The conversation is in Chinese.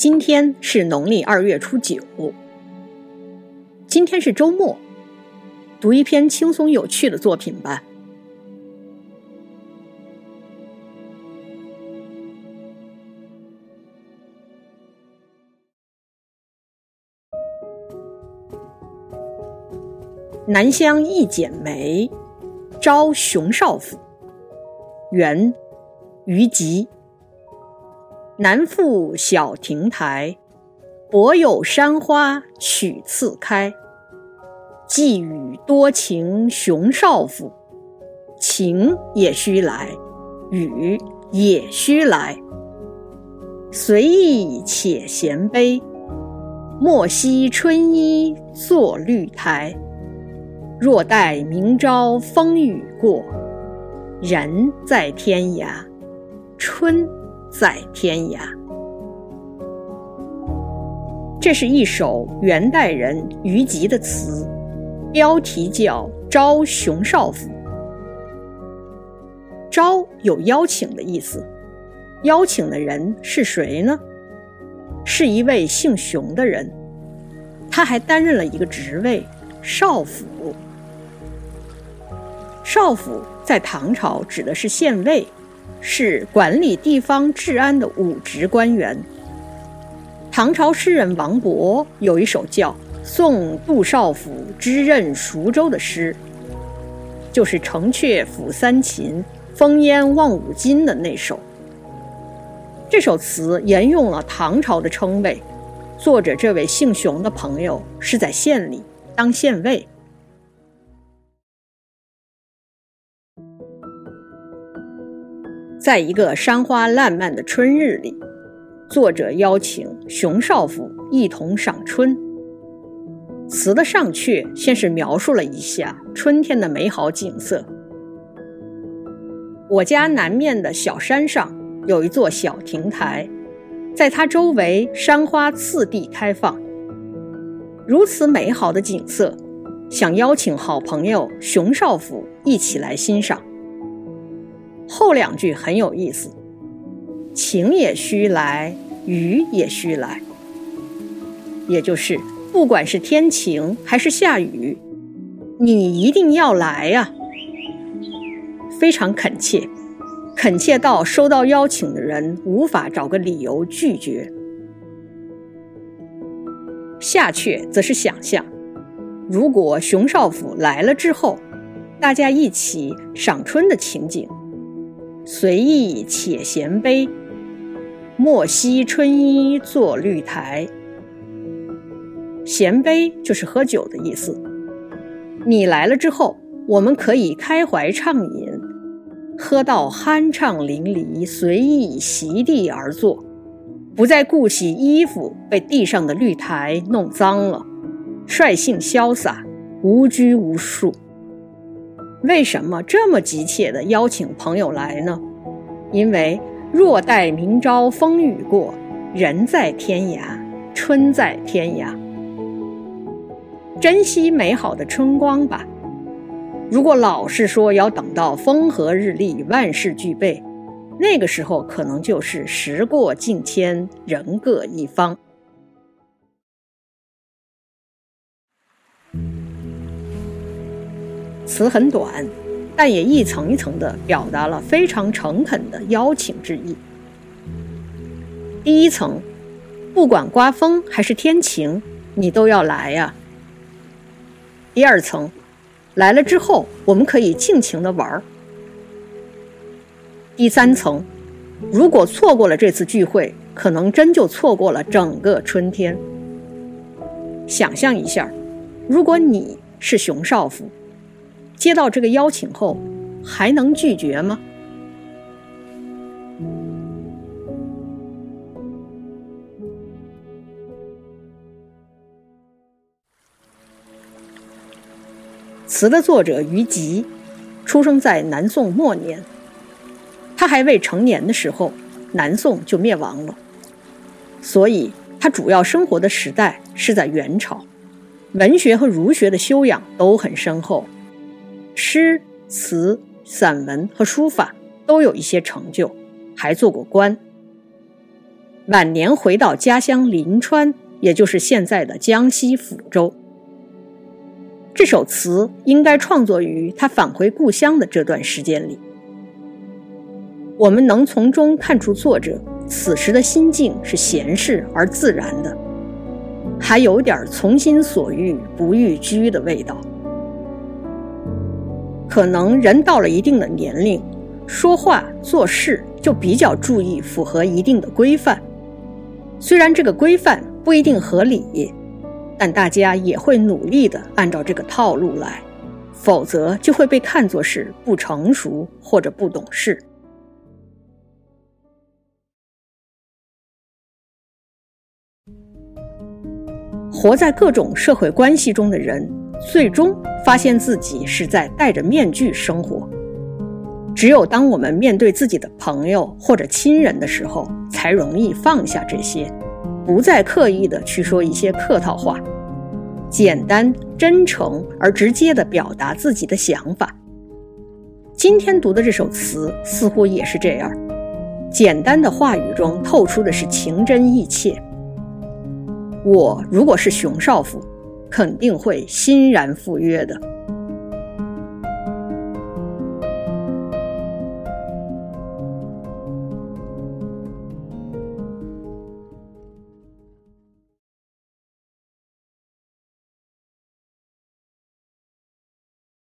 今天是农历二月初九，今天是周末，读一篇轻松有趣的作品吧。南乡一剪梅，招熊少府。元，虞吉。南复小亭台，薄有山花曲次开。寄语多情熊少妇，情也须来，雨也须来。随意且闲悲，莫惜春衣作绿苔。若待明朝风雨过，人在天涯，春在天涯。这是一首元代人虞吉的词，标题叫《招熊少府》。招有邀请的意思，邀请的人是谁呢？是一位姓熊的人，他还担任了一个职位——少府。少府在唐朝指的是县尉，是管理地方治安的武职官员。唐朝诗人王勃有一首叫《送杜少府之任蜀州》的诗，就是“城阙辅三秦，风烟望五津”的那首。这首词沿用了唐朝的称谓，作者这位姓熊的朋友是在县里当县尉。在一个山花烂漫的春日里，作者邀请熊少府一同赏春。词的上阙先是描述了一下春天的美好景色。我家南面的小山上有一座小亭台，在它周围山花次第开放。如此美好的景色，想邀请好朋友熊少府一起来欣赏。后两句很有意思，晴也须来，雨也须来，也就是不管是天晴还是下雨，你一定要来呀！非常恳切，恳切到收到邀请的人无法找个理由拒绝。下阙则是想象，如果熊少府来了之后，大家一起赏春的情景。随意且闲悲，莫惜春衣作绿苔。闲杯就是喝酒的意思。你来了之后，我们可以开怀畅饮，喝到酣畅淋漓，随意席地而坐，不再顾惜衣服被地上的绿苔弄脏了，率性潇洒，无拘无束。为什么这么急切地邀请朋友来呢？因为若待明朝风雨过，人在天涯，春在天涯。珍惜美好的春光吧。如果老是说要等到风和日丽、万事俱备，那个时候可能就是时过境迁，人各一方。词很短，但也一层一层的表达了非常诚恳的邀请之意。第一层，不管刮风还是天晴，你都要来呀。第二层，来了之后，我们可以尽情的玩儿。第三层，如果错过了这次聚会，可能真就错过了整个春天。想象一下，如果你是熊少夫。接到这个邀请后，还能拒绝吗？词的作者虞吉，出生在南宋末年。他还未成年的时候，南宋就灭亡了，所以他主要生活的时代是在元朝，文学和儒学的修养都很深厚。诗词、散文和书法都有一些成就，还做过官。晚年回到家乡临川，也就是现在的江西抚州。这首词应该创作于他返回故乡的这段时间里。我们能从中看出作者此时的心境是闲适而自然的，还有点从心所欲不逾矩的味道。可能人到了一定的年龄，说话做事就比较注意符合一定的规范。虽然这个规范不一定合理，但大家也会努力的按照这个套路来，否则就会被看作是不成熟或者不懂事。活在各种社会关系中的人。最终发现自己是在戴着面具生活。只有当我们面对自己的朋友或者亲人的时候，才容易放下这些，不再刻意的去说一些客套话，简单、真诚而直接的表达自己的想法。今天读的这首词似乎也是这样，简单的话语中透出的是情真意切。我如果是熊少府。肯定会欣然赴约的。